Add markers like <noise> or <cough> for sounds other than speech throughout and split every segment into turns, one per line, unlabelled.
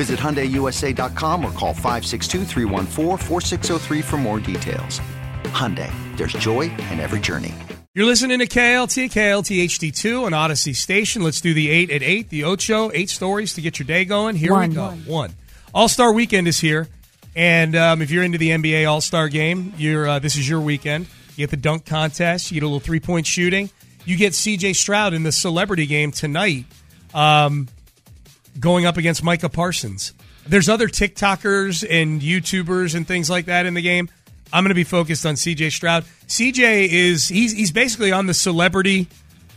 Visit HyundaiUSA.com or call 562 for more details. Hyundai, there's joy in every journey.
You're listening to KLT, KLT HD2 on Audacy Station. Let's do the 8 at 8, the Ocho, eight stories to get your day going. Here
One.
we go. One. All Star Weekend is here. And um, if you're into the NBA All Star game, you're, uh, this is your weekend. You get the dunk contest, you get a little three point shooting. You get CJ Stroud in the celebrity game tonight. Um, going up against Micah Parsons. There's other TikTokers and YouTubers and things like that in the game. I'm going to be focused on CJ Stroud. CJ is he's he's basically on the celebrity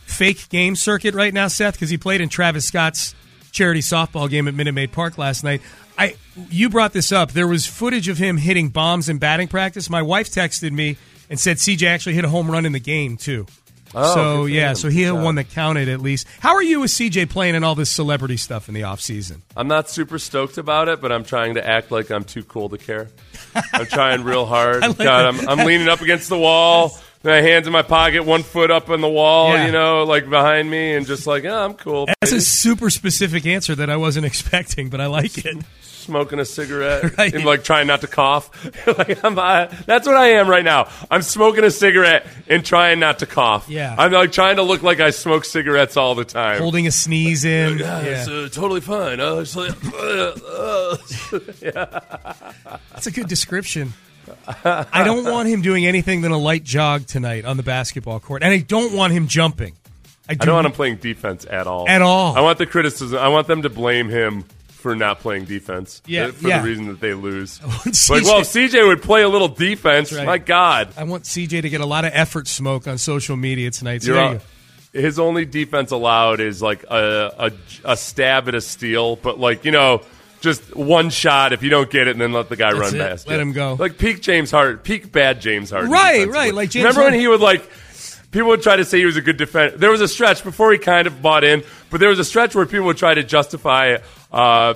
fake game circuit right now, Seth, because he played in Travis Scott's charity softball game at Minute Maid Park last night. I you brought this up. There was footage of him hitting bombs in batting practice. My wife texted me and said CJ actually hit a home run in the game too.
Oh,
so yeah,
him.
so he had one that counted at least. How are you with CJ playing and all this celebrity stuff in the off season?
I'm not super stoked about it, but I'm trying to act like I'm too cool to care. I'm trying real hard. <laughs>
Like
God. I'm, I'm leaning up against the wall, my hands in my pocket, one foot up on the wall,
Yeah.
you know, like behind me, and just like, yeah, I'm cool.
That's a super specific answer that I wasn't <laughs> expecting, but I like it.
Smoking a cigarette <laughs>
Right.
and like trying not to cough. <laughs> like I'm, I, that's what I am right now. I'm smoking a cigarette and trying not to cough.
Yeah.
I'm like trying to look like I smoke cigarettes all the time.
Holding a sneeze in.
Yeah, it's uh, totally fine. Uh, it's like, <laughs>
That's a good description. I don't want him doing anything than a light jog tonight on the basketball court, and I don't want him jumping. I,
I don't want him playing defense at all.
At all.
I want the criticism. I want them to blame him for not playing defense.
Yeah,
uh, For
yeah.
the reason that they lose. <laughs> like, well, if
CJ
would play a little defense,
right.
my God.
I want CJ to get a lot of effort smoke on social media tonight. So
all- his only defense allowed is like a, a, a stab at a steal, but like, you know, just one shot if you don't get it and then let the guy
That's
run
it.
past
Let
you.
him go.
Like peak James Harden, peak bad James Harden.
Right, right, like James
Remember when he would like people would try to say he was a good defender. There was a stretch before he kind of bought in, but there was a stretch where people would try to justify uh,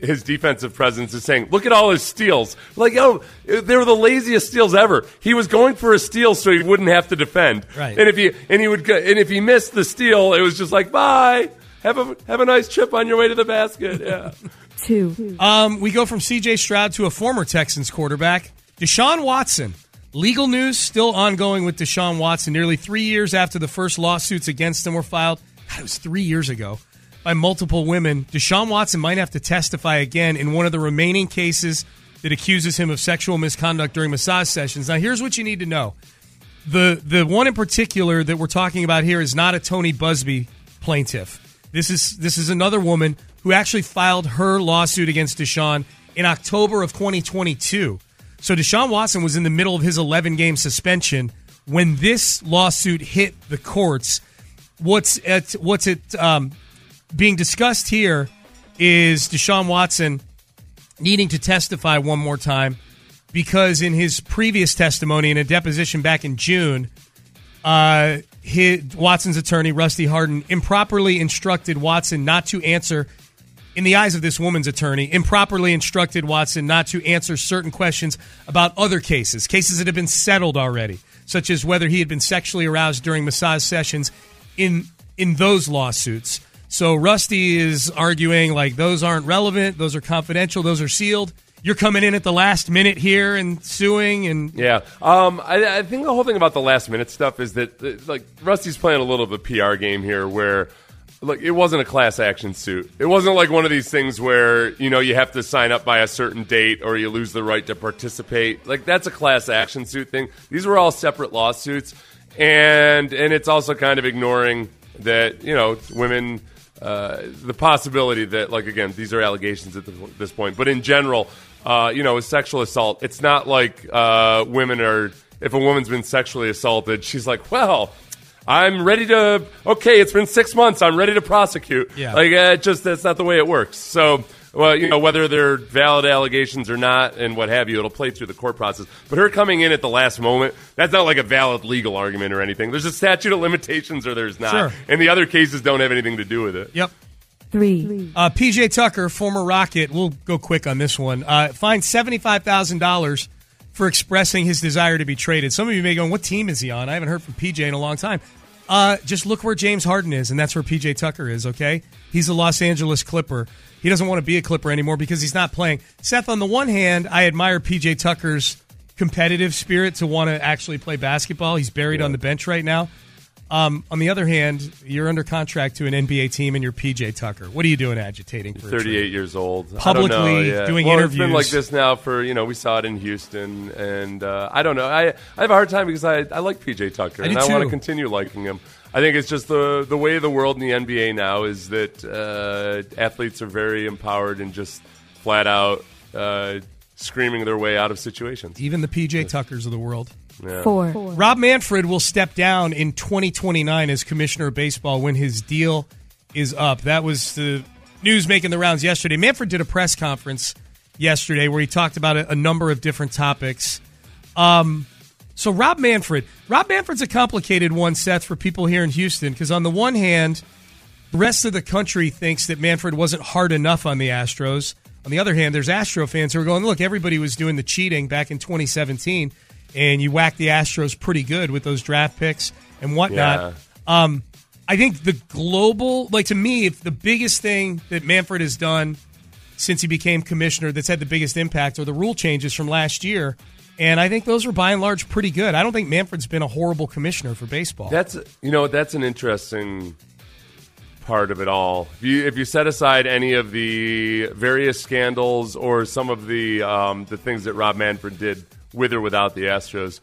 his defensive presence is saying, "Look at all his steals." Like, yo, they were the laziest steals ever. He was going for a steal so he wouldn't have to defend.
Right.
And if he and he would go, and if he missed the steal, it was just like, "Bye, have a have a nice trip on your way to the basket." Yeah. <laughs>
Two.
Um, we go from CJ Stroud to a former Texans quarterback, Deshaun Watson. Legal news still ongoing with Deshaun Watson. Nearly three years after the first lawsuits against him were filed, God, it was three years ago, by multiple women. Deshaun Watson might have to testify again in one of the remaining cases that accuses him of sexual misconduct during massage sessions. Now, here's what you need to know the the one in particular that we're talking about here is not a Tony Buzbee plaintiff. This is this is another woman who actually filed her lawsuit against Deshaun in October of 2022. So Deshaun Watson was in the middle of his 11 game suspension when this lawsuit hit the courts. What's at what's it um, being discussed here is Deshaun Watson needing to testify one more time because in his previous testimony in a deposition back in June, uh, his, Watson's attorney, Rusty Hardin, improperly instructed Watson not to answer, in the eyes of this woman's attorney, improperly instructed Watson not to answer certain questions about other cases, cases that have been settled already, such as whether he had been sexually aroused during massage sessions in in those lawsuits. So Rusty is arguing like those aren't relevant, those are confidential, those are sealed. You're coming in at the last minute here and suing and
Yeah, um, I, I think the whole thing about the last minute stuff is that like Rusty's playing a little bit of a PR game here, where look, it wasn't a class action suit. It wasn't like one of these things where you know you have to sign up by a certain date or you lose the right to participate. Like that's a class action suit thing. These were all separate lawsuits, and and it's also kind of ignoring that you know women. Uh, the possibility that, like, again, these are allegations at this point, but in general, uh, you know, with sexual assault, it's not like uh, women are. If a woman's been sexually assaulted, she's like, well, I'm ready to. Okay, it's been six months. I'm ready to prosecute.
Yeah.
Like, uh, just that's not the way it works. So, well, you know, whether they're valid allegations or not, and what have you, it'll play through the court process. But her coming in at the last moment, that's not like a valid legal argument or anything. There's a statute of limitations, or there's not.
Sure.
And the other cases don't have anything to do with it.
Yep.
three,
Uh, PJ Tucker, former Rocket, we'll go quick on this one. Uh, fined $75,000 for expressing his desire to be traded. Some of you may go, what team is he on? I haven't heard from PJ in a long time. Uh, just look where James Harden is, and that's where PJ Tucker is, okay? He's a Los Angeles Clipper. He doesn't want to be a Clipper anymore because he's not playing. Seth, on the one hand, I admire PJ Tucker's competitive spirit to want to actually play basketball. He's buried on the bench right now. Um, on the other hand, you're under contract to an NBA team and you're PJ Tucker. What are you doing agitating for? a
38 years old.
Publicly
I don't know, yeah.
doing
well, It's been like this now for, you know, we saw it in Houston. And uh, I don't know. I, I have a hard time because I, I like PJ Tucker.
I
and I want to continue liking him. I think it's just the, the way of the world in the NBA now is that uh, athletes are very empowered and just flat out uh, screaming their way out of situations.
Even the PJ Tuckers of the world.
Four,
Rob Manfred will step down in 2029 as commissioner of baseball when his deal is up. That was the news making the rounds yesterday. Manfred did a press conference yesterday where he talked about a, a number of different topics. Um, so Rob Manfred, Rob Manfred's a complicated one, Seth, for people here in Houston because on the one hand, the rest of the country thinks that Manfred wasn't hard enough on the Astros. On the other hand, there's Astro fans who are going, look, everybody was doing the cheating back in 2017, and you whack the Astros pretty good with those draft picks and whatnot. Um, I think the global, like to me, if the biggest thing that Manfred has done since he became commissioner that's had the biggest impact are the rule changes from last year. And I think those are by and large pretty good. I don't think Manfred's been a horrible commissioner for baseball.
That's you know that's an interesting part of it all. If you if you set aside any of the various scandals or some of the um, the things that Rob Manfred did with or without the Astros,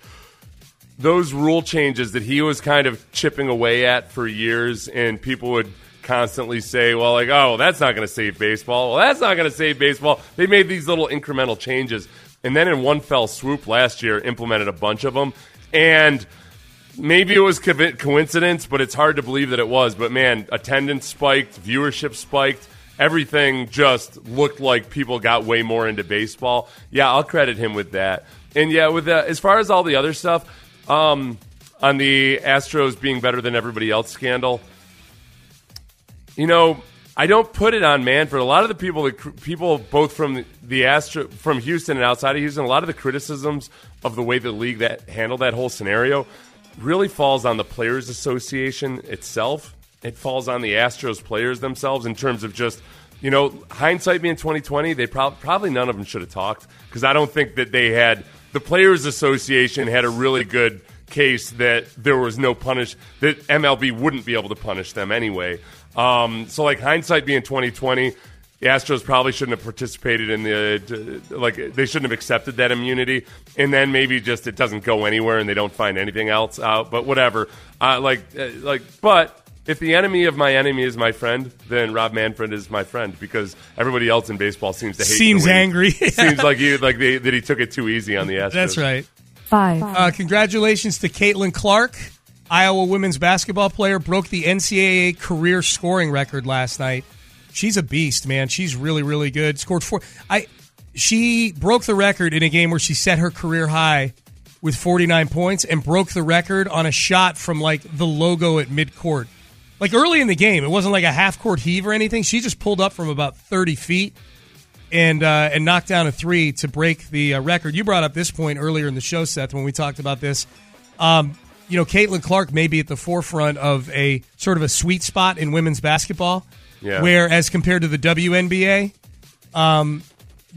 those rule changes that he was kind of chipping away at for years, and people would constantly say, "Well, like, oh, that's not going to save baseball. Well, that's not going to save baseball." They made these little incremental changes, and then in one fell swoop last year, implemented a bunch of them, and maybe it was co- coincidence, but it's hard to believe that it was. But man, attendance spiked, viewership spiked. Everything just looked like people got way more into baseball. Yeah, I'll credit him with that. And yeah, with that, as far as all the other stuff, um, on the Astros being better than everybody else scandal, you know, I don't put it on Manfred. A lot of the people, the people both from the Astro, from Houston and outside of Houston, a lot of the criticisms of the way the league that handled that whole scenario really falls on the Players Association itself. It falls on the Astros players themselves in terms of just, you know, hindsight being twenty twenty. They prob- probably none of them should have talked because I don't think that they had the Players Association had a really good case that there was no punish that MLB wouldn't be able to punish them anyway. Um, so like hindsight being twenty twenty, the Astros probably shouldn't have participated in the like they shouldn't have accepted that immunity, and then maybe just it doesn't go anywhere and they don't find anything else out. But whatever, uh, like uh, like but. If the enemy of my enemy is my friend, then Rob Manfred is my friend because everybody else in baseball seems to hate. the
Seems
way-
angry. <laughs>
seems like he like they, that he took it too easy on the Astros.
That's right.
five,
Uh, congratulations to Caitlin Clark, Iowa women's basketball player, broke the NCAA career scoring record last night. She's a beast, man. She's really, really good. Scored four. I she broke the record in a game where she set her career high with 49 points and broke the record on a shot from like the logo at midcourt. Like early in the game, it wasn't like a half court heave or anything. She just pulled up from about 30 feet and uh, and knocked down a three to break the uh, record. You brought up this point earlier in the show, Seth, when we talked about this. Um, you know, Caitlin Clark may be at the forefront of a sort of a sweet spot in women's basketball,
Yeah.
where as compared to the WNBA, um,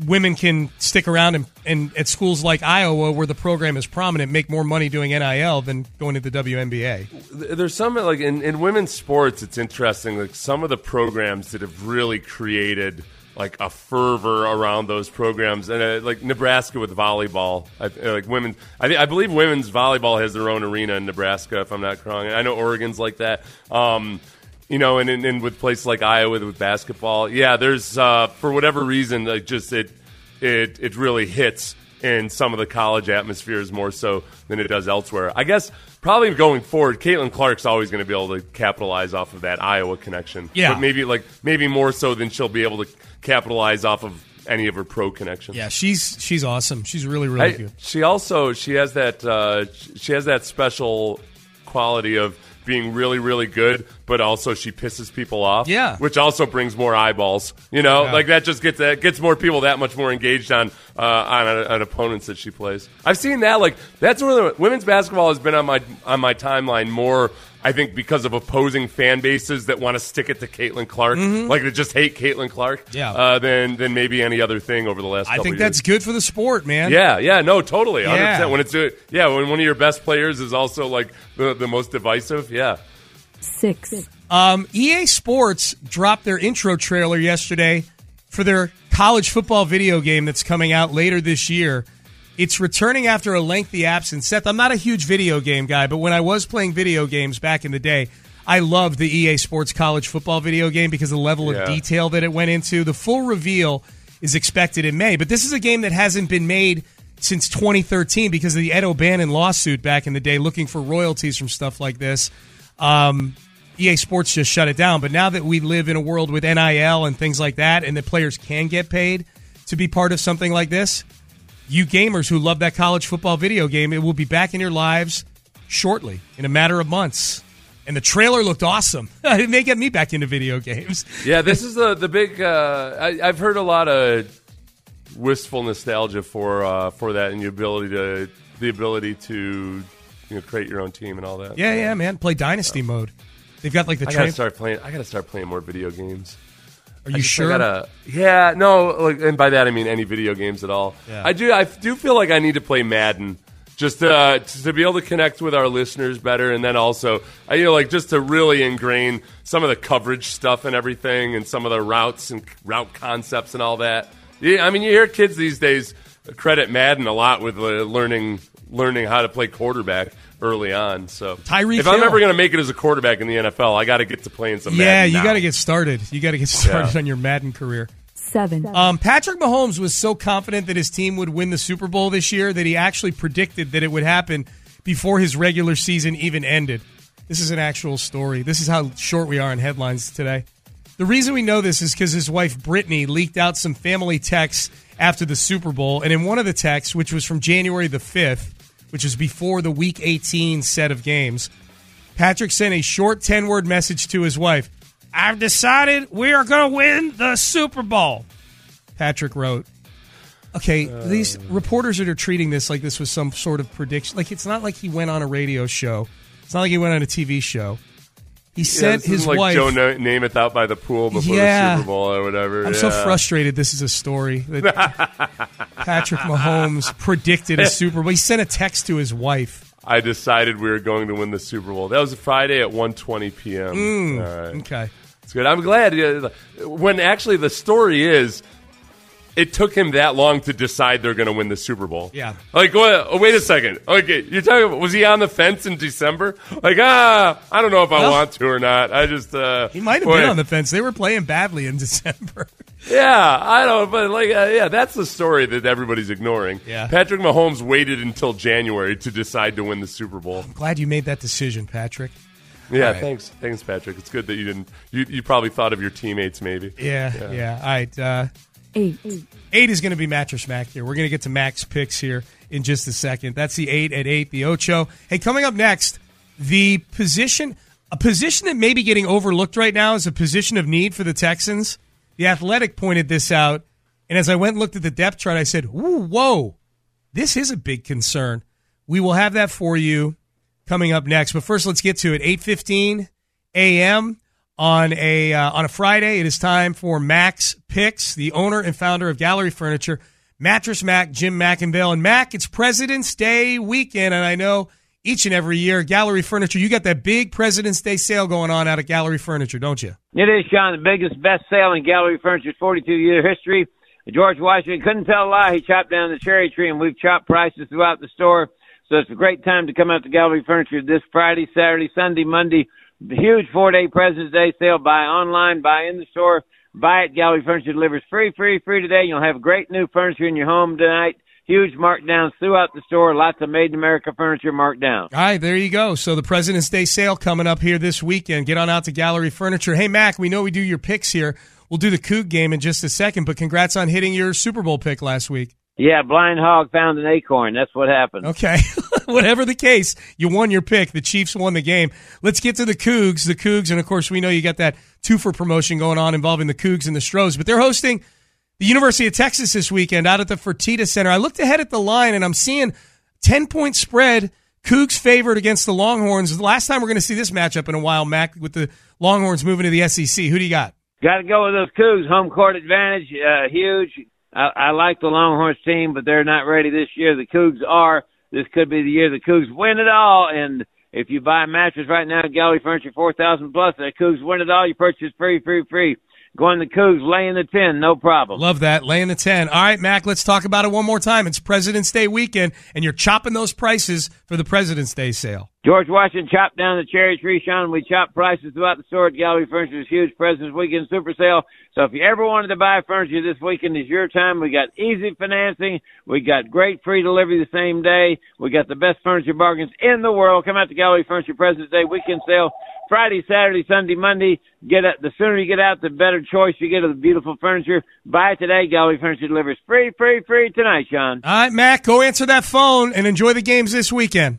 women can stick around and, and at schools like Iowa, where the program is prominent, make more money doing NIL than going to the WNBA.
There's some like in, in women's sports, it's interesting. Like some of the programs that have really created like a fervor around those programs, and uh, like Nebraska with volleyball, I, uh, like women. I, I believe women's volleyball has their own arena in Nebraska, if I'm not wrong. I know Oregon's like that. Um, you know, and, and, and with places like Iowa with basketball, yeah, there's uh, for whatever reason, like just it it it really hits in some of the college atmospheres more so than it does elsewhere. I guess probably going forward, Caitlin Clark's always going to be able to capitalize off of that Iowa connection.
Yeah.
but maybe like maybe more so than she'll be able to capitalize off of any of her pro connections.
Yeah, she's she's awesome. She's really really
I-
good.
she also she has that uh, she has that special quality of being really really good, but also she pisses people off.
Yeah.
which also brings more eyeballs. You know,
Yeah.
like that just gets that gets more people that much more engaged on uh, on, on opponents that she plays. I've seen that. Like that's one of the women's basketball has been on my on my timeline more. I think because of opposing fan bases that want to stick it to Caitlin Clark, like they just hate Caitlin Clark,
Mm-hmm. Yeah.
uh, than than maybe any other thing over the last.
I
couple
think
years.
that's good for the sport, man.
Yeah, yeah, no, totally,
Yeah.
percent. When it's a, yeah, when one of your best players is also like the, the most divisive, yeah.
Six,
Um, EA Sports dropped their intro trailer yesterday for their college football video game that's coming out later this year. It's returning after a lengthy absence. Seth, I'm not a huge video game guy, but when I was playing video games back in the day, I loved the EA Sports college football video game because of the level
Yeah.
of detail that it went into. The full reveal is expected in May, but this is a game that hasn't been made since 2013 because of the Ed O'Bannon lawsuit back in the day looking for royalties from stuff like this. Um, EA Sports just shut it down. But now that we live in a world with NIL and things like that, and that players can get paid to be part of something like this, you gamers who love that college football video game, it will be back in your lives shortly, in a matter of months. And the trailer looked awesome. <laughs> it may get me back into video games.
Yeah, this <laughs> is the the big. Uh, I, I've heard a lot of wistful nostalgia for uh, for that and the ability to the ability to you know create your own team and all that.
Yeah, yeah, man. Play Dynasty mode. They've got like the
I gotta start playing. I gotta start playing more video games.
Are
I
you
just- I
sure?
gotta- yeah, no, like, and by that I mean any video games at all.
Yeah.
I do. I do feel like I need to play Madden just to, uh, to be able to connect with our listeners better, and then also, I you know, like just to really ingrain some of the coverage stuff and everything, and some of the routes and route concepts and all that. Yeah, I mean, you hear kids these days credit Madden a lot with uh, learning learning how to play quarterback early on. So
Tyreek
if I'm
Hill.
ever going to make it as a quarterback in the NFL, I got to get to playing some.
yeah,
Madden
you got to get started. You got to get <laughs> started
Yeah.
on your Madden career.
seven,
Um, Patrick Mahomes was so confident that his team would win the Super Bowl this year that he actually predicted that it would happen before his regular season even ended. This is an actual story. This is how short we are in headlines today. The reason we know this is because his wife Brittany leaked out some family texts after the Super Bowl, and in one of the texts, which was from January the fifth, which was before the Week 18 set of games, Patrick sent a short 10 word message to his wife. I've decided we are going to win the Super Bowl. Patrick wrote. Okay, these uh. reporters that are treating this like this was some sort of prediction. Like, it's not like he went on a radio show, it's not like he went on a TV show. He
Yeah,
sent his
like
wife.
Joe Na- Namath out by the pool before
Yeah.
the Super Bowl or whatever.
I'm so frustrated. This is a story that <laughs> Patrick Mahomes predicted a Super Bowl. He sent a text to his wife.
I decided we were going to win the Super Bowl. That was a Friday at 1:20 p.m.
Mm.
All right.
Okay.
It's good. I'm glad. When actually the story is, it took him that long to decide they're going to win the Super Bowl.
Yeah.
Like, wait, oh, wait a second. Okay, you're talking about, was he on the fence in December? Like, ah, I don't know if I
Well-
want to or not. I just, uh.
He might have
boy,
been on the fence. They were playing badly in <laughs> December.
Yeah, I don't, but like, uh, yeah, that's the story that everybody's ignoring.
Yeah.
Patrick Mahomes waited until January to decide to win the Super Bowl.
I'm Glad you made that decision, Patrick.
Yeah,
right.
thanks, thanks, Patrick. It's good that you didn't. You, you probably thought of your teammates, maybe.
Yeah, yeah. All right. Uh,
eight,
eight is going to be Mattress Mack here. We're going to get to Mack's picks here in just a second. That's the eight at eight, the Ocho. Hey, coming up next, the position, a position that may be getting overlooked right now is a position of need for the Texans. The Athletic pointed this out, and as I went and looked at the depth chart, I said, whoa, this is a big concern. We will have that for you coming up next. But first, let's get to it. 8.15 a.m. on a uh, on a Friday. It is time for Mack's Picks, the owner and founder of Gallery Furniture, Mattress Mack, Jim McIngvale, and Mack. It's President's Day weekend, and I know each and every year, Gallery Furniture, you got that big President's Day sale going on out at Gallery Furniture, don't you?
It is, Sean, the biggest best sale in Gallery Furniture's 42 year history. George Washington couldn't tell a lie. He chopped down the cherry tree, and we've chopped prices throughout the store. So it's a great time to come out to Gallery Furniture this Friday, Saturday, Sunday, Monday. Huge four day President's Day sale. Buy online, buy in the store, buy at Gallery Furniture delivers free, free, free today. You'll have great new furniture in your home tonight. Huge markdowns throughout the store. Lots of made in America furniture marked down.
All right, there you go. So the President's Day sale coming up here this weekend. Get on out to Gallery Furniture. Hey, Mack, we know we do your picks here. We'll do the Coug game in just a second, but congrats on hitting your Super Bowl pick last week.
Yeah, blind hog found an acorn. That's what happened.
Okay. <laughs> Whatever the case, you won your pick. The Chiefs won the game. Let's get to the Cougs. The Cougs, and of course, we know you got that two for promotion going on involving the Cougs and the Stros, but they're hosting the University of Texas this weekend out at the Fertitta Center. I looked ahead at the line and I'm seeing 10 point spread. Cougs favored against the Longhorns. The last time we're going to see this matchup in a while, Mack, with the Longhorns moving to the SEC. Who do you got?
Got to go with those Cougs. Home court advantage, uh, huge. I, I like the Longhorns team, but they're not ready this year. The Cougs are. This could be the year the Cougs win it all. And if you buy a mattress right now at Furniture, 4000 plus, the Cougs win it all. You purchase free, free, free. Going the Cougs, laying the 10, no problem.
Love that. Laying the 10. All right, Mack, let's talk about it one more time. It's President's Day weekend, and you're chopping those prices for the President's Day sale.
George Washington chopped down the cherry tree, Sean. We chopped prices throughout the store at Gallery Furniture's huge President's Weekend Super Sale. So if you ever wanted to buy furniture this weekend is your time. We got easy financing. We got great free delivery the same day. We got the best furniture bargains in the world. Come out to Gallery Furniture President's Day Weekend Sale. Friday, Saturday, Sunday, Monday. Get it. The sooner you get out, the better choice you get of the beautiful furniture. Buy it today. Gallery Furniture delivers free, free, free tonight, Sean.
All right, Mack, go answer that phone and enjoy the games this weekend.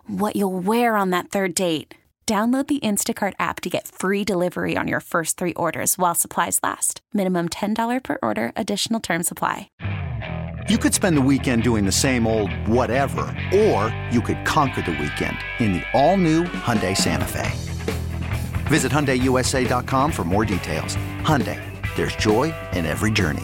what you'll wear on that third date. Download the Instacart app to get free delivery on your first three orders while supplies last. Minimum $10 per order, additional term supply.
You could spend the weekend doing the same old whatever, or you could conquer the weekend in the all-new Hyundai Santa Fe. Visit HyundaiUSA.com for more details. Hyundai, there's joy in every journey.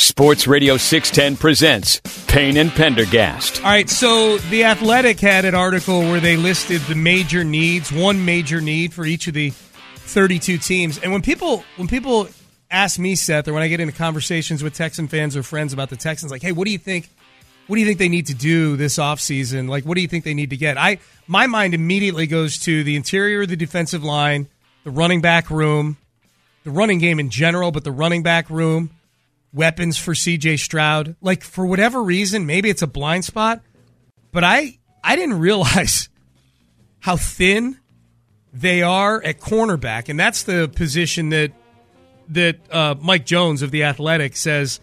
Sports Radio 610 presents Payne and Pendergast.
All right, so The Athletic had an article where they listed the major needs, one major need for each of the 32 teams. And when people when people ask me, Seth, or when I get into conversations with Texan fans or friends about the Texans, like, hey, what do you think? What do you think they need to do this offseason? Like, what do you think they need to get? I my mind immediately goes to the interior the defensive line, the running back room, the running game in general, but the running back room weapons for CJ Stroud. Like for whatever reason, maybe it's a blind spot, but I I didn't <laughs> realize how thin they are at cornerback, and that's the position that that uh, Mike Jones of the Athletic says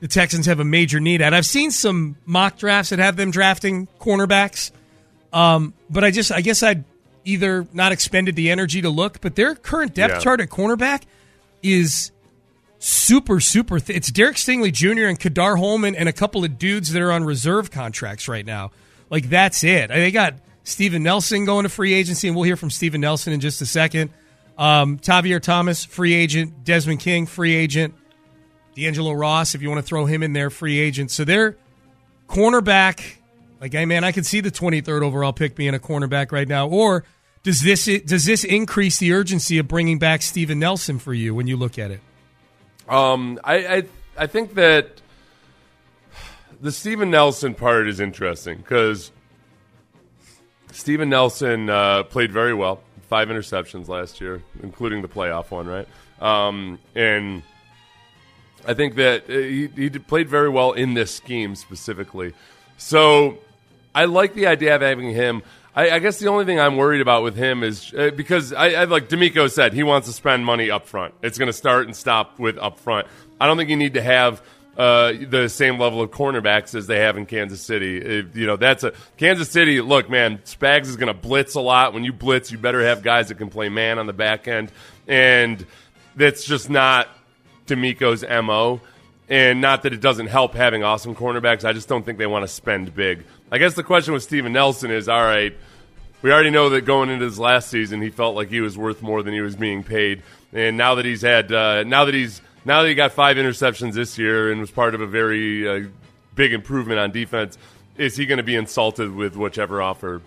the Texans have a major need at. I've seen some mock drafts that have them drafting cornerbacks, um, but I just I guess I'd either not expended the energy to look, but their current depth
Yeah.
chart at cornerback is super, super. Th- it's Derek Stingley Jr. and Kadar Holman and a couple of dudes that are on reserve contracts right now. Like that's it. They got Steven Nelson going to free agency, and we'll hear from Steven Nelson in just a second. Um, Tavierre Thomas, free agent. Desmond King, free agent. D'Angelo Ross, if you want to throw him in there, free agent. So they're cornerback. Like, hey man, I could see the 23rd overall pick being a cornerback right now, or Does this does this increase the urgency of bringing back Steven Nelson for you when you look at it?
Um, I, I I think that the Steven Nelson part is interesting because Steven Nelson uh, played very well, five interceptions last year, including the playoff one, right? Um, and I think that uh, he, he played very well in this scheme specifically. So I like the idea of having him. I, I guess the only thing I'm worried about with him is uh, because I, I like DeMeco said he wants to spend money up front. It's going to start and stop with up front. I don't think you need to have uh, the same level of cornerbacks as they have in Kansas City. It, you know, that's a Kansas City. Look, man, Spags is going to blitz a lot. When you blitz, you better have guys that can play man on the back end, and that's just not DeMeco's mo. And not that it doesn't help having awesome cornerbacks. I just don't think they want to spend big. I guess the question with Steven Nelson is: All right, we already know that going into his last season, he felt like he was worth more than he was being paid. And now that he's had, uh, now that he's now that he got five interceptions this year and was part of a very uh, big improvement on defense, is he going to be insulted with whichever offer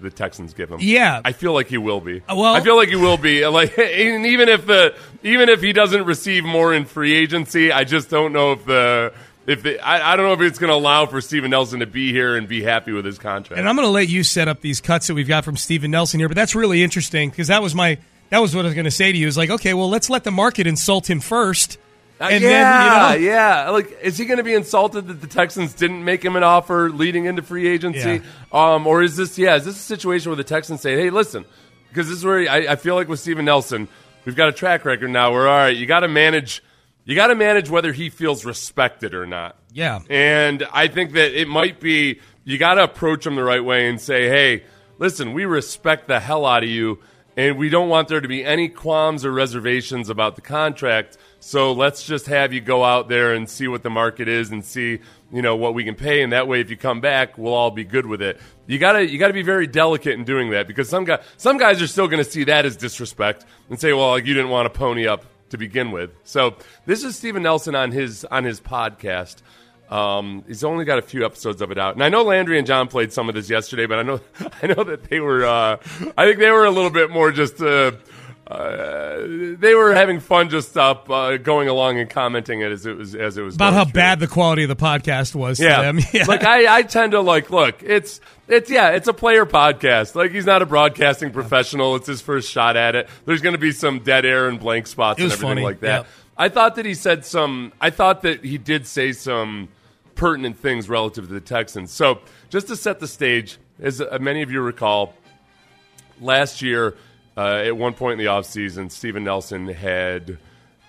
the Texans give him?
Yeah,
I feel like he will be.
Uh, well,
I feel like he will be. <laughs> Like, even if the even if he doesn't receive more in free agency, I just don't know if the if the, I, I don't know if it's going to allow for Steven Nelson to be here and be happy with his contract.
And I'm going to let you set up these cuts that we've got from Steven Nelson here, but that's really interesting because that was my that was what I was going to say to you. Is like, okay, well, let's let the market insult him first.
Uh, and yeah, then, you know, yeah. Like, is he going to be insulted that the Texans didn't make him an offer leading into free agency? Yeah. Um, or is this, yeah, is this a situation where the Texans say, hey, listen, because this is where I, I feel like with Steven Nelson, we've got a track record now where, all right, you got to manage. You got to manage whether he feels respected or not.
Yeah.
And I think that it might be you got to approach him the right way and say, "Hey, listen, we respect the hell out of you, and we don't want there to be any qualms or reservations about the contract. So let's just have you go out there and see what the market is and see, you know, what we can pay. And that way, if you come back, we'll all be good with it. You gotta, you gotta be very delicate in doing that because some guy, some guys are still going to see that as disrespect and say, well, like, you didn't want to pony up to begin with. So this is Steven Nelson on his on his podcast. Um, he's only got a few episodes of it out, and I know Landry and John played some of this yesterday, but I know <laughs> I know that they were. Uh, I think they were a little bit more just. Uh, uh, they were having fun just up uh, going along and commenting it as it was as it was
about how
through.
bad the quality of the podcast was.
Yeah, <laughs>
yeah.
like I, I tend to like look. It's it's yeah, it's a player podcast. Like he's not a broadcasting professional. It's his first shot at it. There's going to be some dead air and blank spots and everything
funny.
like that.
Yeah.
I thought that he said some. I thought that he did say some pertinent things relative to the Texans. So just to set the stage, as many of you recall, last year uh, at one point in the offseason, Steven Nelson had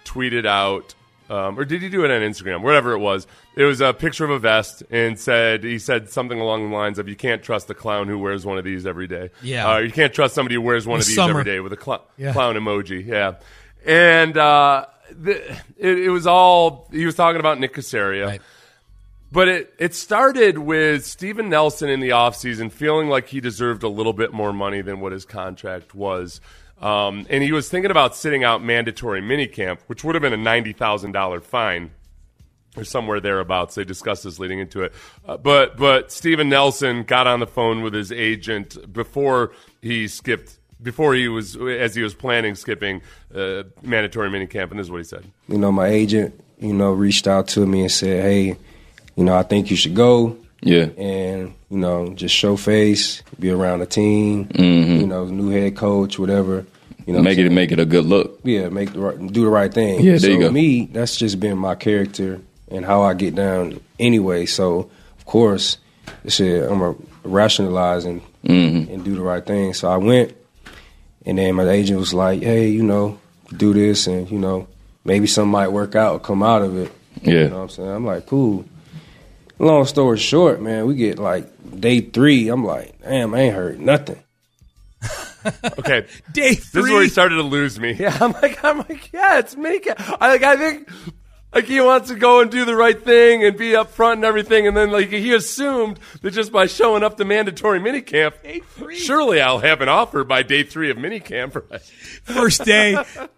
tweeted out, um, or did he do it on Instagram? Whatever it was, it was a picture of a vest and said he said something along the lines of, "You can't trust the clown who wears one of these every day.
Yeah,
uh, you can't trust somebody who wears one
In
of these
summer.
every day with a cl-
Yeah.
clown emoji." Yeah, and uh, the, it, it was all he was talking about Nick Caserio.
Right.
But it, it started with Steven Nelson in the offseason feeling like he deserved a little bit more money than what his contract was. Um, and he was thinking about sitting out mandatory minicamp, which would have been a $90,000 fine or somewhere thereabouts. They discussed this leading into it. Uh, but but Steven Nelson got on the phone with his agent before he skipped, before he was, as he was planning skipping uh, mandatory minicamp, and this is what he said.
you know, my agent, you know, reached out to me and said, "Hey, you know, I think you should go
Yeah.
and you know just show face, be around the team,
Mhm.
you know, new head coach, whatever. You know,
make it make it a good look.
yeah, make the right, do the right thing.
Yeah, there
so
you go.
Me, that's just been my character and how I get down anyway. So of course, I said I'm gonna rationalize and
Mhm.
and do the right thing. So I went, and then my agent was like, "Hey, you know, do this, and you know, maybe something might work out, come out of it."
Yeah.
You know what I'm saying? I'm like, cool. Long story short, man, we get like day three. I'm like, damn, I ain't heard nothing. <laughs>
Okay.
Day three.
This is where he started to lose me. Yeah, I'm like, I'm like, yeah, it's make it. I like, I think, like he wants to go and do the right thing and be up front and everything, and then like he assumed that just by showing up to mandatory minicamp, surely I'll have an offer by day three of minicamp. Right?
First day,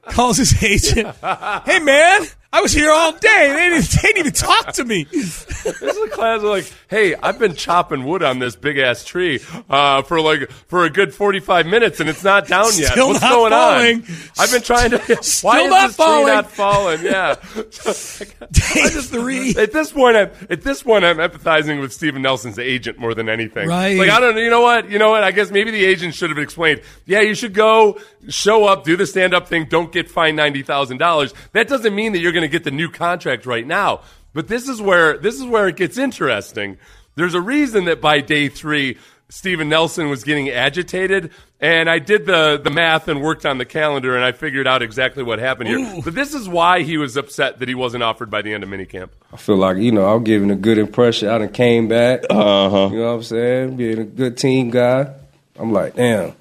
calls his agent. <laughs> Hey man, I was here all day. They didn't, they didn't even talk to me.
This is a class of like, hey, I've been chopping wood on this big ass tree uh, for like for a good forty five minutes, and it's not down yet.
Still
What's
not
going
falling.
on? I've been trying to. <laughs> why
Still
is
not
this
falling.
tree not falling? Yeah. <laughs>
Day three.
At this point, I'm at this point I'm empathizing with Steven Nelson's agent more than anything.
Right.
Like I don't. You know what? You know what? I guess maybe the agent should have explained. Yeah, you should go show up, do the stand up thing. Don't get fined ninety thousand dollars. That doesn't mean that you're going to get the new contract right now. But this is where this is where it gets interesting. There's a reason that by day three, Steven Nelson was getting agitated, and I did the the math and worked on the calendar, and I figured out exactly what happened here. But this is why he was upset that he wasn't offered by the end of minicamp.
I feel like, you know, I'm giving a good impression. I done came back.
Uh-huh.
You know what I'm saying? Being a good team guy. I'm like, damn,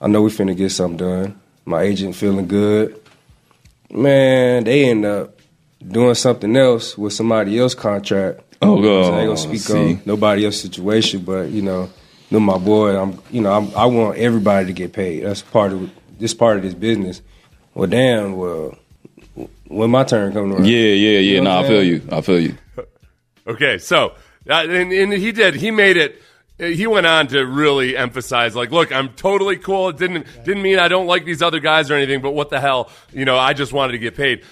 I know we finna get something done. My agent feeling good. Man, they end up doing something else with somebody else's contract.
Oh, God.
So I ain't gonna speak on nobody else's situation, but you know, them my boy. I'm, you know, I'm, I want everybody to get paid. That's part of this part of this business. Well, damn. Well, when my turn comes around,
Yeah, yeah, yeah.
You know
no, I feel you. I feel you. <laughs>
Okay, so uh, and, and he did. He made it. He went on to really emphasize, like, look, I'm totally cool. It didn't didn't mean I don't like these other guys or anything, but what the hell, you know? I just wanted to get paid.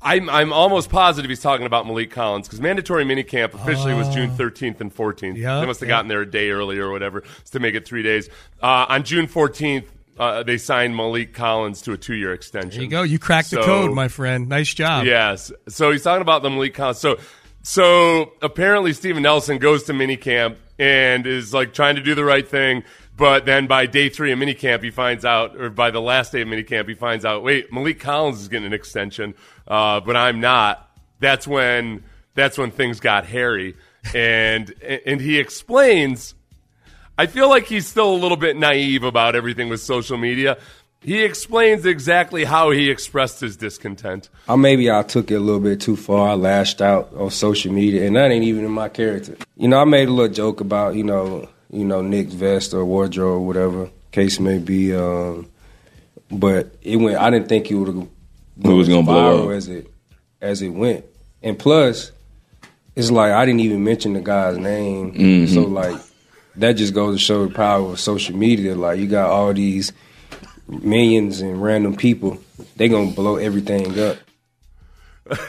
I'm I'm almost positive he's talking about Maliek Collins because mandatory minicamp officially was June 13th and 14th.
Yeah,
they must have
yeah.
gotten there a day earlier or whatever to make it three days. Uh, on June 14th, uh, they signed Maliek Collins to a two year extension.
There you go. You cracked the code, my friend. Nice job.
Yes. So he's talking about the Maliek Collins. So, so apparently Steven Nelson goes to minicamp and is like trying to do the right thing. But then by day three of minicamp, he finds out, or by the last day of minicamp, he finds out, wait, Maliek Collins is getting an extension, uh, but I'm not. That's when that's when things got hairy, and <laughs> and he explains. I feel like he's still a little bit naive about everything with social media. He explains exactly how he expressed his discontent.
I maybe I took it a little bit too far. I lashed out on social media, and that ain't even in my character. You know, I made a little joke about you know, you know, Nick's vest or wardrobe, or whatever case may be. Um, but it went. I didn't think it would have.
It was gonna blow up.
as it as it went, and plus, it's like I didn't even mention the guy's name.
Mm-hmm.
So like, that just goes to show the power of social media. Like you got all these millions and random people, they gonna blow everything up. <laughs>
that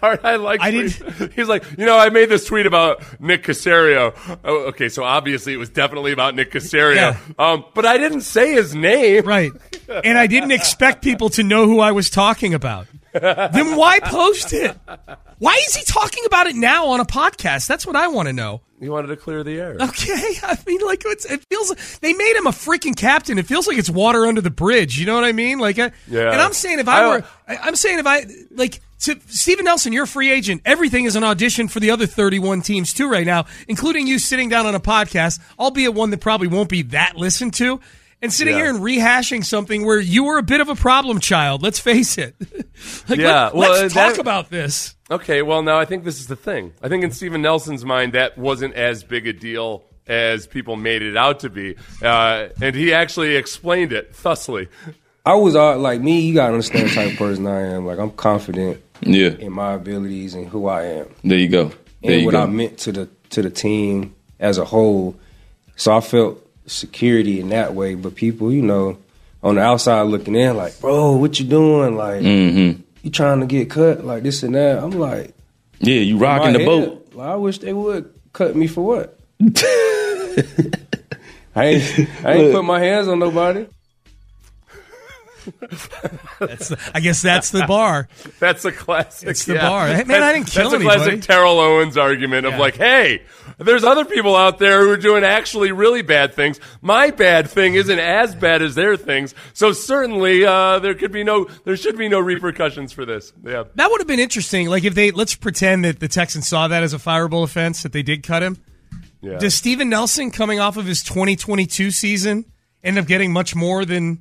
part I like.
I did. <laughs>
He's like, you know, I made this tweet about Nick Caserio. Oh, okay, so obviously it was definitely about Nick Caserio.
Yeah.
Um, but I didn't say his name.
Right. And I didn't expect people to know who I was talking about. Then why post it? Why is he talking about it now on a podcast? That's what I want to know.
He wanted to clear the air.
Okay, <laughs> I mean, like it's, it feels. They made him a freaking captain. It feels like it's water under the bridge. You know what I mean? Like, I,
Yeah.
And I'm saying if I,
I-
were, I'm saying if I like to Steven Nelson, you're a free agent. Everything is an audition for the other 31 teams too right now, including you sitting down on a podcast, albeit one that probably won't be that listened to. And sitting
Yeah.
here and rehashing something where you were a bit of a problem child. Let's face it. <laughs> like,
Yeah,
let,
well,
us
that-
talk about this.
Okay, well, now I think this is the thing. I think in Steven Nelson's mind, that wasn't as big a deal as people made it out to be. Uh, and he actually explained it thusly.
I was all like me. You gotta understand the type of person I am. Like I'm confident
Yeah.
in my abilities and who I am,
There you go. There
and
you
what
go.
I meant to the to the team as a whole. So I felt security in that way. But people, you know, on the outside looking in, like, bro, what you doing? Like,
Mm-hmm.
you trying to get cut? Like this and that. I'm like,
Yeah, you rocking the
head,
boat.
Like, I wish they would cut me for what? <laughs> I ain't, I ain't put my hands on nobody. <laughs>
That's the, I guess that's the bar. <laughs>
That's a classic.
It's the
yeah.
bar. Hey, man, I didn't kill
That's a classic Terrell Owens argument of like, hey, there's other people out there who are doing actually really bad things. My bad thing isn't as bad as their things, so certainly uh, there could be no, there should be no repercussions for this. Yeah.
That would have been interesting. Like if they let's pretend that the Texans saw that as a fireable offense that they did cut him.
Yeah.
Does Steven Nelson coming off of his 2022 season end up getting much more than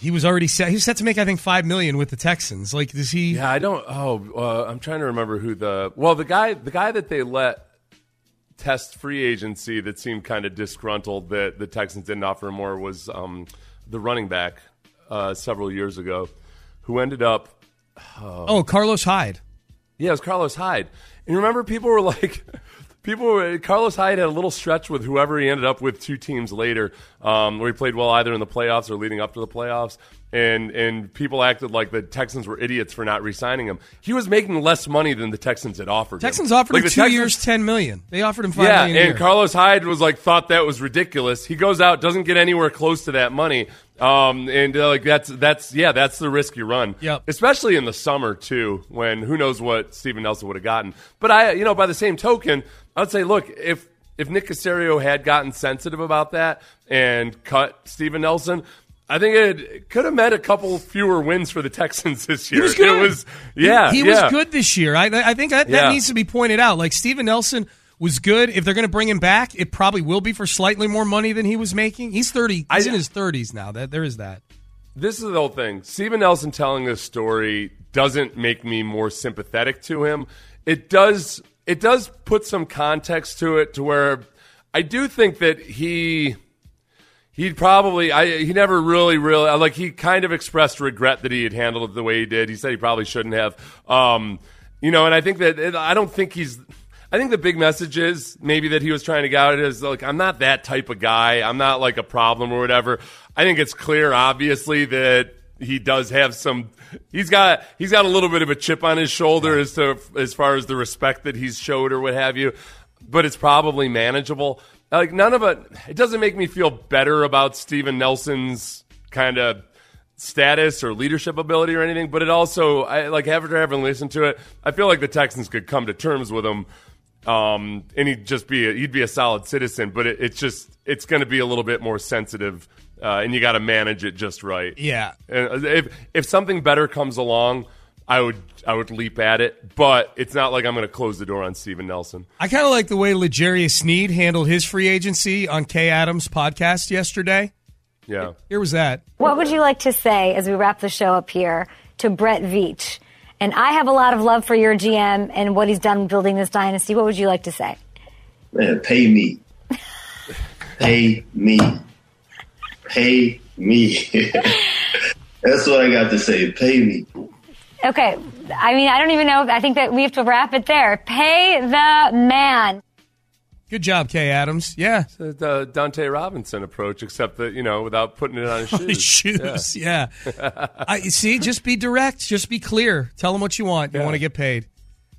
he was already set? He was set to make I think five million with the Texans. Like does he?
Yeah, I don't. Oh, uh, I'm trying to remember who the well the guy the guy that they let test free agency that seemed kind of disgruntled that the Texans didn't offer him more was um, the running back uh, several years ago, who ended up
Oh, Carlos Hyde.
Yeah, it was Carlos Hyde. And remember, people were like, people were, Carlos Hyde had a little stretch with whoever he ended up with two teams later, um, where he played well either in the playoffs or leading up to the playoffs. And and people acted like the Texans were idiots for not re-signing him. He was making less money than the Texans had offered. Him.
Texans
him.
offered
Like,
him two
Texans-
years, ten million. They offered him five
yeah,
million
and
year.
Carlos Hyde was like thought that was ridiculous. He goes out, doesn't get anywhere close to that money, um, and uh, like that's that's yeah, that's the risk you run.
Yep.
especially in the summer too, when who knows what Steven Nelson would have gotten. But I, you know, by the same token, I would say, look, if if Nick Caserio had gotten sensitive about that and cut Steven Nelson. I think it could have meant a couple fewer wins for the <laughs> Texans this year.
He was good.
It was, yeah,
he, he
yeah.
was good this year. I, I think that, that
Yeah.
needs to be pointed out. Like Steven Nelson was good. If they're going to bring him back, it probably will be for slightly more money than he was making. He's thirty. He's
I-
in his thirties now. That there is that.
This is the whole thing. Steven Nelson telling this story doesn't make me more sympathetic to him. It does. It does put some context to it, to where I do think that he. He'd probably, I, he never really, really, like, he kind of expressed regret that he had handled it the way he did. He said he probably shouldn't have. Um, you know, and I think that, I don't think he's, I think the big message is maybe that he was trying to get out is like, I'm not that type of guy. I'm not like a problem or whatever. I think it's clear, obviously, that he does have some, he's got, he's got a little bit of a chip on his shoulder as to, as far as the respect that he's showed or what have you, but it's probably manageable. Like none of it, it doesn't make me feel better about Steven Nelson's kind of status or leadership ability or anything, but it also, I, like after having listened to it, I feel like the Texans could come to terms with him, um, and he'd just be a, he'd be a solid citizen. But it, it's just it's going to be a little bit more sensitive, uh, and you got to manage it just right.
Yeah.
And if if something better comes along, I would I would leap at it, but it's not like I'm going to close the door on Steven Nelson.
I kind of like the way L'Jarius Sneed handled his free agency on Kay Adams' podcast yesterday.
Yeah.
Here was that.
What would you like to say as we wrap the show up here to Brett Veach? And I have a lot of love for your GM and what he's done building this dynasty. What would you like to say?
Man, pay me. <laughs> pay me. Pay me. <laughs> That's what I got to say. Pay me.
Okay. I mean, I don't even know. I think that we have to wrap it there. Pay the man.
Good job, Kay Adams. Yeah.
The uh, Dante Robinson approach, except that you know without putting it on his <laughs> shoes.
His shoes, yeah. I see. Just be direct. Just be clear. Tell them what you want. You
Yeah.
want to get paid.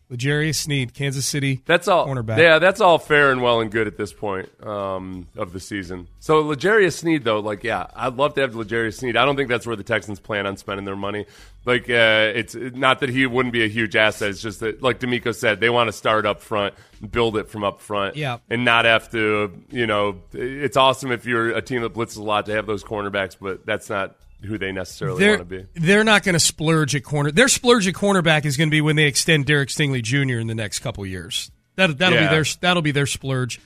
L'Jarius Sneed, Kansas City.
That's all.
Cornerback.
Yeah, that's all fair and well and good at this point um, of the season. So L'Jarius Sneed, though, like, yeah, I'd love to have L'Jarius Sneed. I don't think that's where the Texans plan on spending their money. Like, uh, it's not that he wouldn't be a huge asset. It's just that, like DeMeco said, they want to start up front, build it from up front,
Yeah.
and not have to. You know, it's awesome if you're a team that blitzes a lot to have those cornerbacks, but that's not who they necessarily
They're,
want to be.
they're not going to splurge at corner. Their splurge at cornerback is going to be when they extend Derek Stingley Jr. in the next couple years. That, that'll
Yeah.
be their that'll be their splurge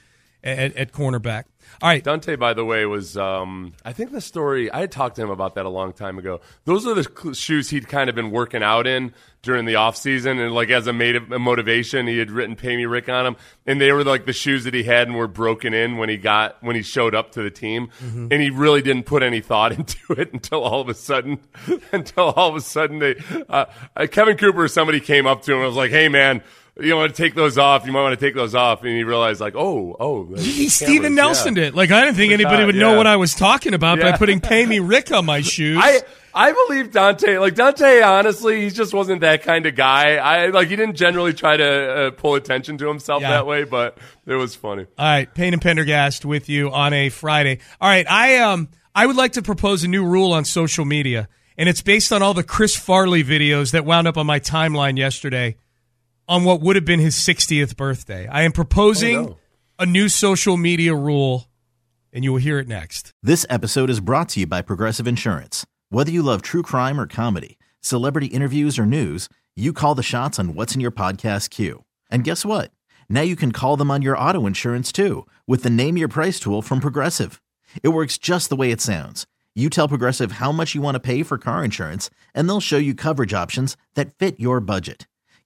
at, at cornerback. All right,
Dante, by the way, was um, I think the story I had talked to him about that a long time ago. Those are the shoes he'd kind of been working out in during the off season, and like as a, made a motivation, he had written "Pay Me Rick" on them, and they were like the shoes that he had and were broken in when he got when he showed up to the team,
Mm-hmm.
and he really didn't put any thought <laughs> into it until all of a sudden, <laughs> until all of a sudden they uh, uh, Kevin Cooper or somebody came up to him and was like, "Hey man." You want to take those off? You might want to take those off, and he realized, like, oh, oh,
he Steven Nelson
yeah.
it. Like I didn't think anybody
Forgot,
would know
yeah.
what I was talking about by putting "Pay Me Rick" on my <laughs> shoes.
I I believe Dante. Like Dante, honestly, he just wasn't that kind of guy. I like he didn't generally try to uh, pull attention to himself
Yeah.
that way, but it was funny.
All right, Payne and Pendergast with you on a Friday. All right, I um I would like to propose a new rule on social media, and it's based on all the Chris Farley videos that wound up on my timeline yesterday on what would have been his 60th birthday. I am proposing
Oh, no.
a new social media rule, and you will hear it next.
This episode is brought to you by Progressive Insurance. Whether you love true crime or comedy, celebrity interviews or news, you call the shots on what's in your podcast queue. And guess what? Now you can call them on your auto insurance too with the Name Your Price tool from Progressive. It works just the way it sounds. You tell Progressive how much you want to pay for car insurance, and they'll show you coverage options that fit your budget.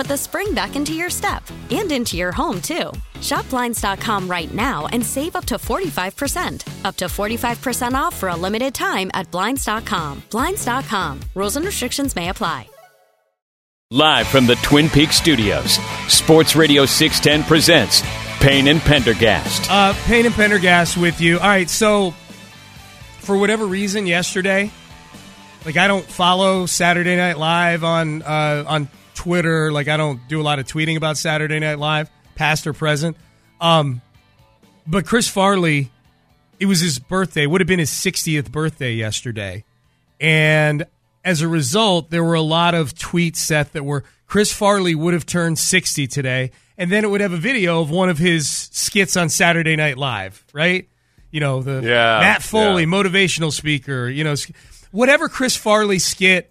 put the spring back into your step and into your home, too. Shop Blinds.com right now and save up to 45%. Up to 45% off for a limited time at Blinds.com. Blinds.com. Rules and restrictions may apply.
Live from the Twin Peaks studios, Sports Radio 610 presents Payne and Pendergast.
Uh, Payne and Pendergast with you. All right, so for whatever reason, yesterday, like I don't follow Saturday Night Live on uh, on Twitter. Like I don't do a lot of tweeting about Saturday Night Live, past or present. Um, but Chris Farley, it was his birthday. Would have been his 60th birthday yesterday, and as a result, there were a lot of tweets set that were Chris Farley would have turned 60 today, and then it would have a video of one of his skits on Saturday Night Live, right? You know, the
Yeah,
Matt Foley,
yeah.
motivational speaker, you know, whatever Chris Farley skit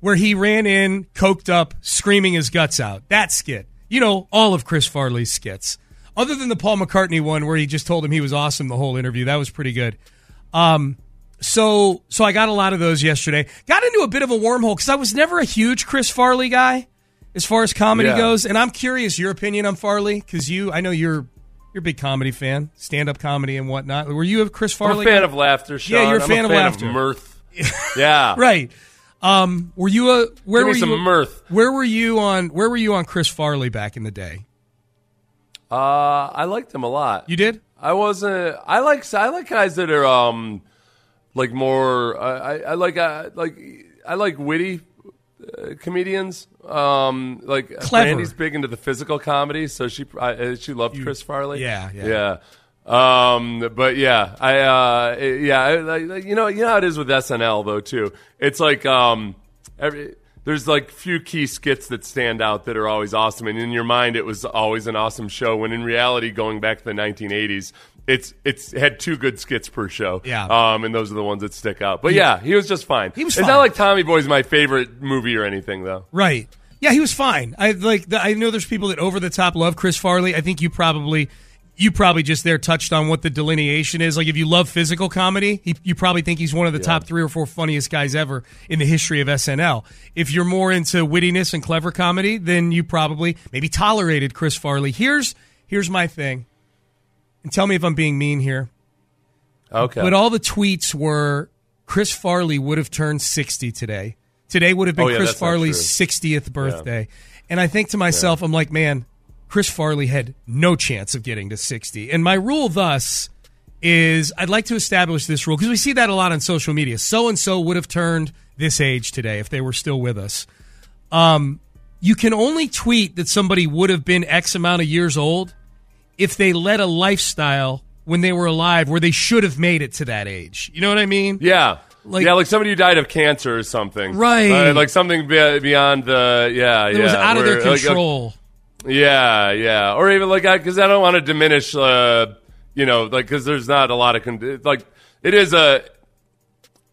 where he ran in, coked up, screaming his guts out. That skit. You know, all of Chris Farley's skits. Other than the Paul McCartney one where he just told him he was awesome the whole interview. That was pretty good. Um, so so I got a lot of those yesterday. Got into a bit of a wormhole because I was never a huge Chris Farley guy as far as comedy
Yeah.
goes, and I'm curious your opinion on Farley because you I know you're you're a big comedy fan, stand up comedy and whatnot. Were you a Chris
I'm
Farley?
a fan
guy?
of laughter, Sean.
Yeah, you're a
I'm
fan, of laughter,
mirth. <laughs> Yeah,
right. Um, were you a where
Give me
were
some
you
mirth.
Where were you on where were you on Chris Farley back in the day?
Uh, I liked him a lot.
You did?
I wasn't. I like. I like guys that are um, like more. I I, I like. Uh, like I like witty uh, comedians. Um, like
Clever.
Brandy's big into the physical comedy, so she I, she loved Chris Farley.
yeah, yeah.
yeah. Um, but yeah, I uh, yeah, I, like, you know, you know how it is with SNL though too. It's like um, every there's like few key skits that stand out that are always awesome, and in your mind it was always an awesome show. When in reality, going back to the 1980s, it's it's had two good skits per show.
Yeah.
um, and those are the ones that stick out. But yeah, he was just fine.
He was
It's
fine.
not like Tommy Boy's my favorite movie or anything though.
Right. Yeah, he was fine. I like. The, I know there's people that over the top love Chris Farley. I think you probably, you probably just there touched on what the delineation is. Like if you love physical comedy, he, you probably think he's one of the top three or four funniest guys ever in the history of SNL. If you're more into wittiness and clever comedy, then you probably maybe tolerated Chris Farley. Here's here's my thing, and tell me if I'm being mean here.
Okay,
But all the tweets were Chris Farley would have turned 60 today. Today would have been
Oh, yeah,
Chris Farley's 60th birthday. And I think to myself, I'm like, man, Chris Farley had no chance of getting to 60. And my rule thus is I'd like to establish this rule because we see that a lot on social media. So and so would have turned this age today if they were still with us. Um, you can only tweet that somebody would have been X amount of years old if they led a lifestyle when they were alive where they should have made it to that age. You know what I mean?
Yeah.
Like-
yeah, like somebody who died of cancer or something.
Right.
Uh, like something beyond the, yeah, yeah.
It
yeah.
was out of their
where, like,
control.
Yeah, yeah. Or even like, because I don't want to diminish, uh, you know, like, because there's not a lot of, con- like, it is a,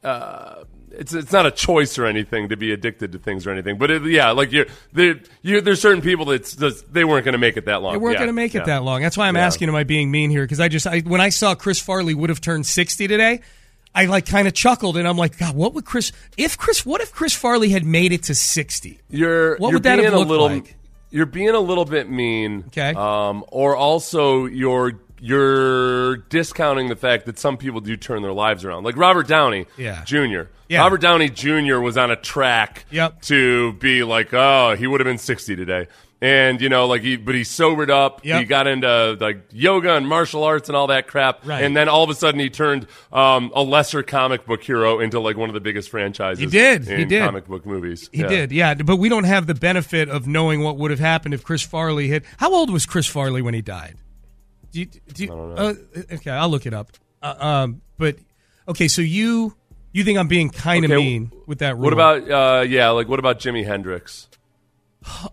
uh, it's it's not a choice or anything to be addicted to things or anything, but it, yeah, like you're there. You there's certain people that they weren't going to make it that long.
They weren't
Yeah,
going to make it
yeah.
that long. That's why I'm
Yeah.
asking, am I being mean here? Because I just, I, when I saw Chris Farley would have turned 60 today, I like kind of chuckled and I'm like, God, what would Chris? If Chris, what if Chris Farley had made it to sixty?
You're
What
you're
would that have
a
looked
little,
like?
You're being a little bit mean.
Okay.
Um, or also you're you're discounting the fact that some people do turn their lives around, like Robert Downey
Yeah.
Jr.
Yeah.
Robert Downey Jr. was on a track
Yep.
to be like, oh, he would have been 60 today. And you know, like he, but he sobered up.
Yep.
He got into like yoga and martial arts and all that crap.
Right.
And then all of a sudden, he turned um, a lesser comic book hero into like one of the biggest franchises.
He did.
In
He did.
comic book movies.
He
Yeah.
did, yeah. But we don't have the benefit of knowing what would have happened if Chris Farley had. How old was Chris Farley when he died? Do you, do you, Uh, okay, I'll look it up. Uh, um, but okay, so you you think I'm being kind of
Okay,
mean with that rule?
What about uh, yeah? Like what about Jimi Hendrix?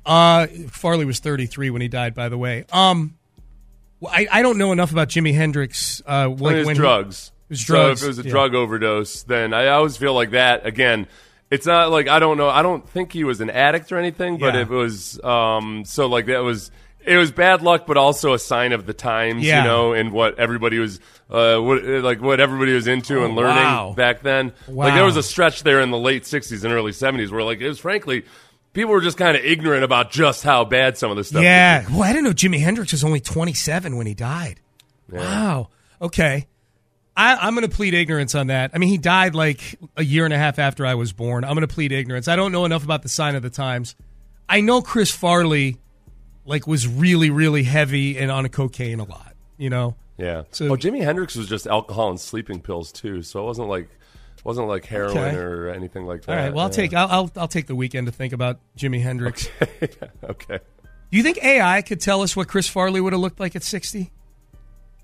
Uh, Farley was 33 when he died. By the way, um, I I don't know enough about Jimi Hendrix. Uh, like
it was
when he-
drugs.
it was
So
drugs.
if it was a
yeah.
drug overdose, then I always feel like that. Again, it's not like I don't know. I don't think he was an addict or anything, but
Yeah.
it was um. So like that was. It was bad luck, but also a sign of the times,
Yeah.
you know, and what everybody was, uh, what like what everybody was into and
Oh,
learning
wow.
back then. Like there was a stretch there in the late '60s and early '70s where, like, it was frankly, people were just kind of ignorant about just how bad some of this stuff.
Yeah. Well, I didn't know Jimi Hendrix was only 27 when he died. Wow. Okay. I, I'm going to plead ignorance on that. I mean, he died like a year and a half after I was born. I'm going to plead ignorance. I don't know enough about the sign of the times. I know Chris Farley, like, was really, really heavy and on a cocaine a lot. You know.
Yeah.
So-
oh, Jimi Hendrix was just alcohol and sleeping pills too, so it wasn't like wasn't like heroin
Okay.
or anything like that.
All right. Well, I'll
Yeah.
take I'll, I'll I'll take the weekend to think about Jimi Hendrix. <laughs>
okay.
Do you think AI could tell us what Chris Farley would have looked like at 60?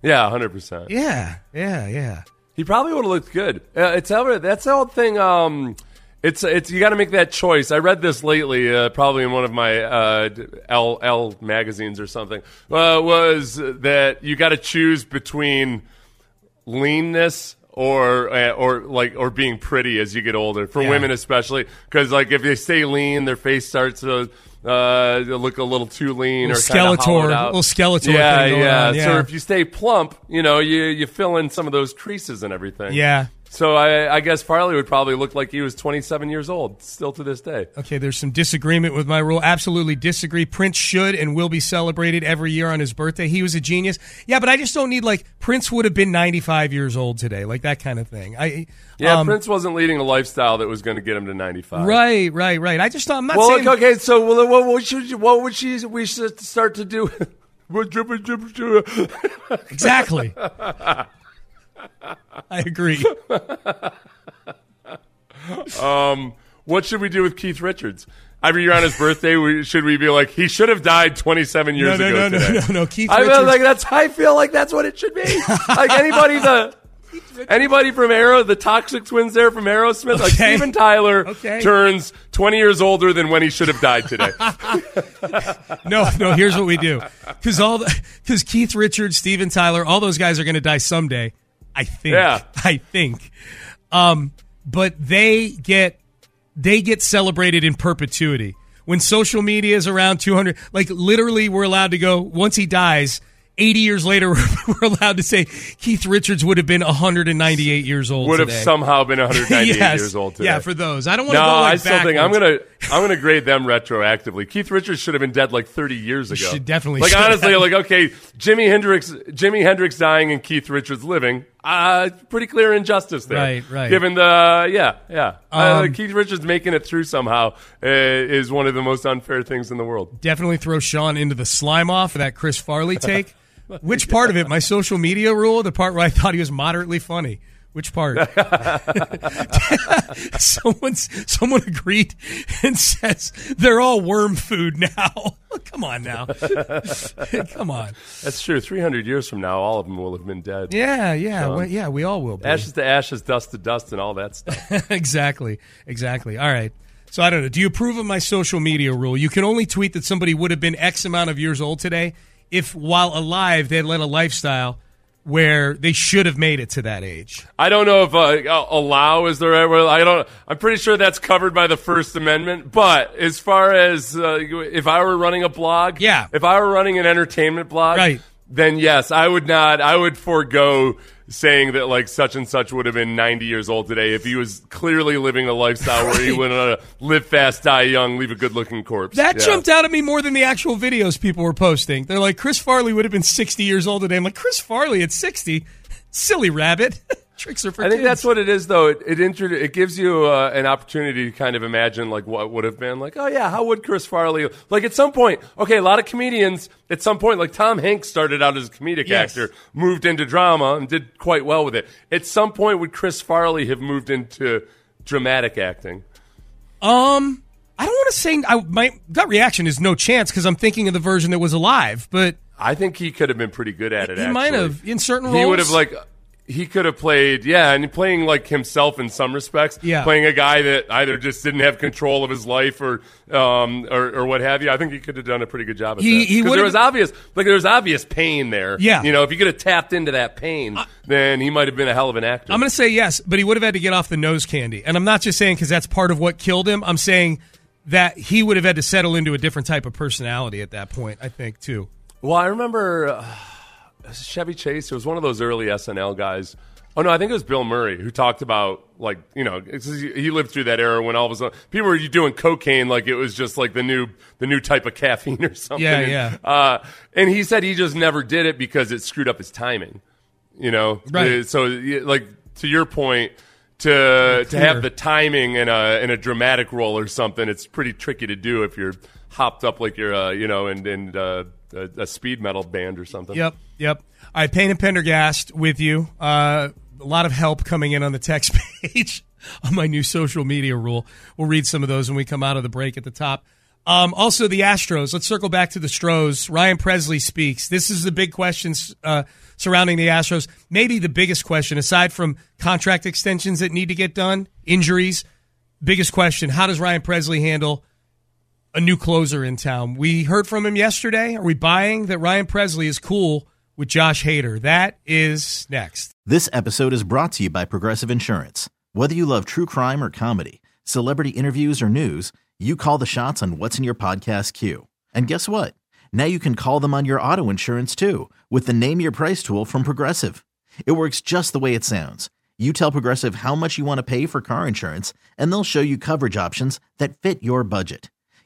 Yeah, hundred percent.
Yeah. Yeah. Yeah.
He probably would have looked good. Uh, it's ever that's the old thing. Um, it's it's you got to make that choice. I read this lately, uh, probably in one of my uh, L L magazines or something. Uh, was that you got to choose between leanness or uh, or like or being pretty as you get older for
Yeah.
women especially because like if they stay lean, their face starts to. Uh, look a little too lean
Little
or
Skeletor- little Skeletor
Yeah, yeah.
on,
So if you stay plump, you know, you you fill in some of those creases and everything.
Yeah.
So I, I guess Farley would probably look like he was 27 years old, still to this day.
Okay, there's some disagreement with my rule. Absolutely disagree. Prince should and will be celebrated every year on his birthday. He was a genius. Yeah, but I just don't need like Prince would have been 95 years old today, like that kind of thing. I
Yeah,
um,
Prince wasn't leading a lifestyle that was going to get him to 95.
Right, right, right. I just I'm not
well,
saying
okay, so well, what, what should you, what would she we should start to do? <laughs>
Exactly. <laughs> I agree. <laughs>
um, what should we do with Keith Richards? Every year on his birthday, we, should we be like he should have died 27 years
No, no,
ago
no, no,
today?
no, no. Keith
I feel
Richards-
like that's. I feel like that's what it should be. like anybody <laughs> the. Anybody from Arrow, the Toxic Twins there from Aerosmith, like Steven Tyler
Okay.
turns 20 years older than when he should have died today. <laughs>
no, no. Here's what we do, because all because Keith Richards, Steven Tyler, all those guys are going to die someday. I think.
Yeah. <laughs>
I think. Um, but they get they get celebrated in perpetuity when social media is around 200. Like literally, we're allowed to go once he dies. 80 years later, <laughs> we're allowed to say Keith Richards would have been 198 years old.
Would have somehow been <laughs> 198
Yes.
years old today.
Yeah, for those. I don't want to
no,
go like
I still think I'm
backwards.
gonna I'm gonna grade them retroactively. Keith Richards should have been dead like 30 years ago.
should- definitely
Like honestly,
have.
like okay, Jimi Hendrix, Jimi Hendrix dying and Keith Richards living. Uh, pretty clear injustice there.
Right, right.
Given the yeah, yeah, uh,
Um,
Keith Richards making it through somehow uh, is one of the most unfair things in the world.
definitely throw Sean into the slime off that Chris Farley take. <laughs> Which part of it? My social media rule? The part where I thought he was moderately funny. Which part? <laughs> Someone's someone agreed and says they're all worm food now. <laughs> Come on now. <laughs> Come on.
That's true. 300 years from now, all of them will have been dead.
Yeah, yeah, well, yeah. We all will be.
ashes to ashes, dust to dust, and all that stuff.
exactly, exactly. All right. So I don't know. Do you approve of my social media rule? You can only tweet that somebody would have been X amount of years old today if, while alive, they had led a lifestyle where they should have made it to that age.
I don't know if uh, allow is the right word. I don't. I'm pretty sure that's covered by the First Amendment. But as far as uh, if I were running a blog,
Yeah.
if I were running an entertainment blog,
Right.
then yes, I would not. I would forego saying that like such and such would have been 90 years old today if he was clearly living a lifestyle where he would uh, live fast, die young, leave a good looking corpse.
That
Yeah.
jumped out at me more than the actual videos people were posting. They're like, Chris Farley would have been 60 years old today. I'm like, Chris Farley at 60? Silly rabbit. <laughs> Tricks are for
I think
kids.
that's what it is, though. It it, intro- it gives you uh, an opportunity to kind of imagine like what would have been. Like, oh yeah, how would Chris Farley? Like at some point, okay, a lot of comedians at some point, like Tom Hanks started out as a comedic
Yes.
actor, moved into drama, and did quite well with it. At some point, would Chris Farley have moved into dramatic acting?
Um, I don't want to say I, my gut reaction is no chance because I'm thinking of the version that was alive, but
I think he could have been pretty good at it.
he might
actually.
have in certain roles.
He would have like he could have played yeah, and playing like himself in some respects.
Yeah.
playing a guy that either just didn't have control of his life or um or, or what have you. I think he could have done a pretty good job at
He-
that.
he
'Cause
would
there was obvious like there was obvious pain there.
Yeah.
you know, if he could have tapped into that pain, then he might have been a hell of an actor.
I'm going to say yes, but he would have had to get off the nose candy. And I'm not just saying because that's part of what killed him. I'm saying that he would have had to settle into a different type of personality at that point, I think, too.
Well, I remember uh, Chevy Chase. It was one of those early SNL guys. Oh no, I think it was Bill Murray who talked about like you know he lived through that era when all of a sudden people were doing cocaine like it was just like the new the new type of caffeine <laughs> or something.
Yeah,
And,
yeah.
Uh, and he said he just never did it because it screwed up his timing. You know,
Right.
Uh, So like to your point. To, to have the timing in a in a dramatic role or something, it's pretty tricky to do if you're hopped up like you're uh, you know and in uh, a, a speed metal band or something.
Yep, yep. Right, Payne and Pendergast with you. Uh, a lot of help coming in on the text <laughs> page on my new social media rule. We'll read some of those when we come out of the break at the top. Um, also, the Astros. Let's circle back to the Stros. Ryan Pressly speaks. This is the big questions uh, surrounding the Astros. Maybe the biggest question, aside from contract extensions that need to get done, injuries. Biggest question: How does Ryan Pressly handle a new closer in town? We heard from him yesterday. Are we buying that Ryan Pressly is cool with Josh Hader? That is next.
This episode is brought to you by Progressive Insurance. Whether you love true crime or comedy, celebrity interviews or news, you call the shots on what's in your podcast queue. And guess what? Now you can call them on your auto insurance too with the Name Your Price tool from Progressive. It works just the way it sounds. You tell Progressive how much you want to pay for car insurance, and they'll show you coverage options that fit your budget.